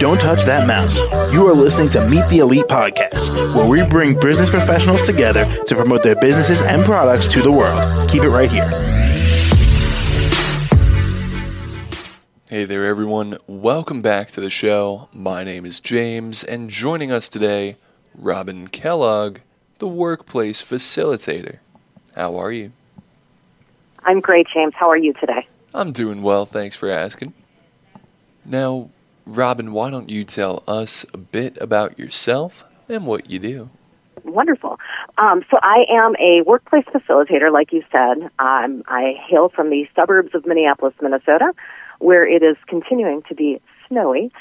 Don't touch that mouse. You are listening to Meet the Elite Podcast, where we bring business professionals together to promote their businesses and products to the world. Keep it right here. Hey there, everyone. Welcome back to the show. My name is James, and joining us today, Robin Kellogg, the workplace facilitator. How are you? I'm great, James. How are you today? I'm doing well, thanks for asking. Now, Robin, why don't you tell us a bit about yourself and what you do? Wonderful. Um, so I am a workplace facilitator, like you said. Um, I hail from the suburbs of Minneapolis, Minnesota, where it is continuing to be snowy.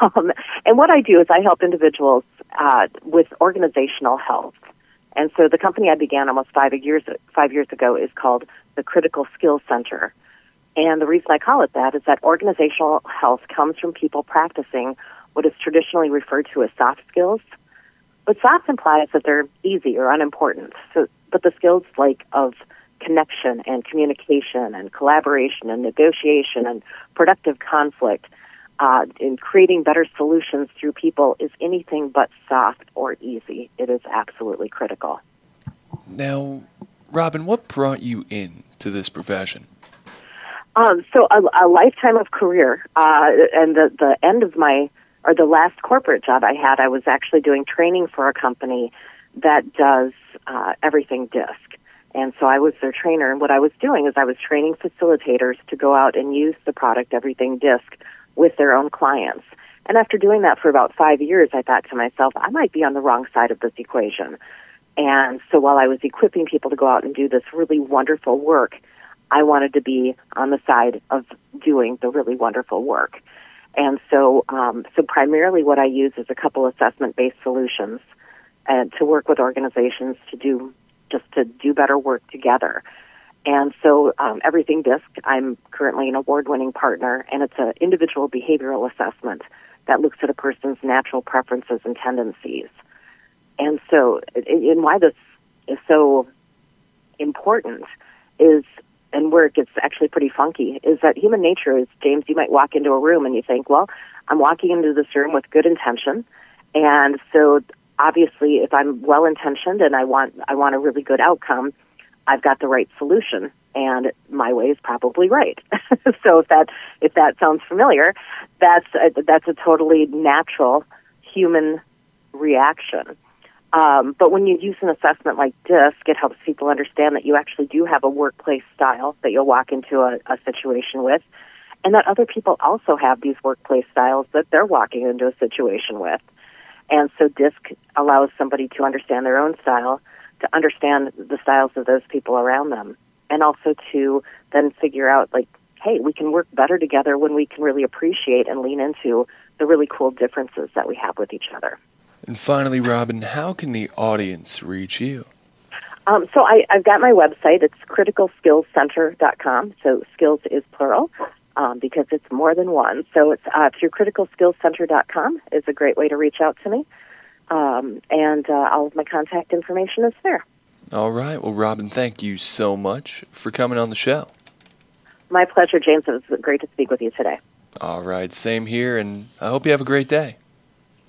Um, and what I do is I help individuals uh, with organizational health. And so the company I began almost five years five years ago is called the Critical Skills Center. And the reason I call it that is that organizational health comes from people practicing what is traditionally referred to as soft skills. But soft implies that they're easy or unimportant. So, but the skills like of connection and communication and collaboration and negotiation and productive conflict uh, in creating better solutions through people is anything but soft or easy. It is absolutely critical. Now, Robin, what brought you in to this profession? Um, so a, a lifetime of career, uh, and the the end of my or the last corporate job I had, I was actually doing training for a company that does uh, Everything DISC. And so I was their trainer, and what I was doing is I was training facilitators to go out and use the product Everything DISC with their own clients. And after doing that for about five years, I thought to myself, I might be on the wrong side of this equation. And so while I was equipping people to go out and do this really wonderful work, I wanted to be on the side of doing the really wonderful work. And so, um, so primarily what I use is a couple assessment-based solutions and to work with organizations to do just to do better work together. And so, um, Everything DISC, I'm currently an award-winning partner, and it's an individual behavioral assessment that looks at a person's natural preferences and tendencies. And so, and why this is so important is and where it gets actually pretty funky is that human nature is James, you might walk into a room and you think, well, I'm walking into this room with good intention. And so obviously if I'm well intentioned and I want I want a really good outcome, I've got the right solution and my way is probably right. so if that if that sounds familiar, that's a, that's a totally natural human reaction. Um, but when you use an assessment like DISC, it helps people understand that you actually do have a workplace style that you'll walk into a, a situation with, and that other people also have these workplace styles that they're walking into a situation with. And so DISC allows somebody to understand their own style, to understand the styles of those people around them, and also to then figure out, like, hey, we can work better together when we can really appreciate and lean into the really cool differences that we have with each other. And finally, Robin, how can the audience reach you? Um, so I, have got my website. It's criticalskillscenter.com. So skills is plural um, because it's more than one. So it's uh, through criticalskillscenter.com is a great way to reach out to me. Um, and uh, all of my contact information is there. All right. Well, Robin, thank you so much for coming on the show. My pleasure, James. It was great to speak with you today. All right. Same here. And I hope you have a great day.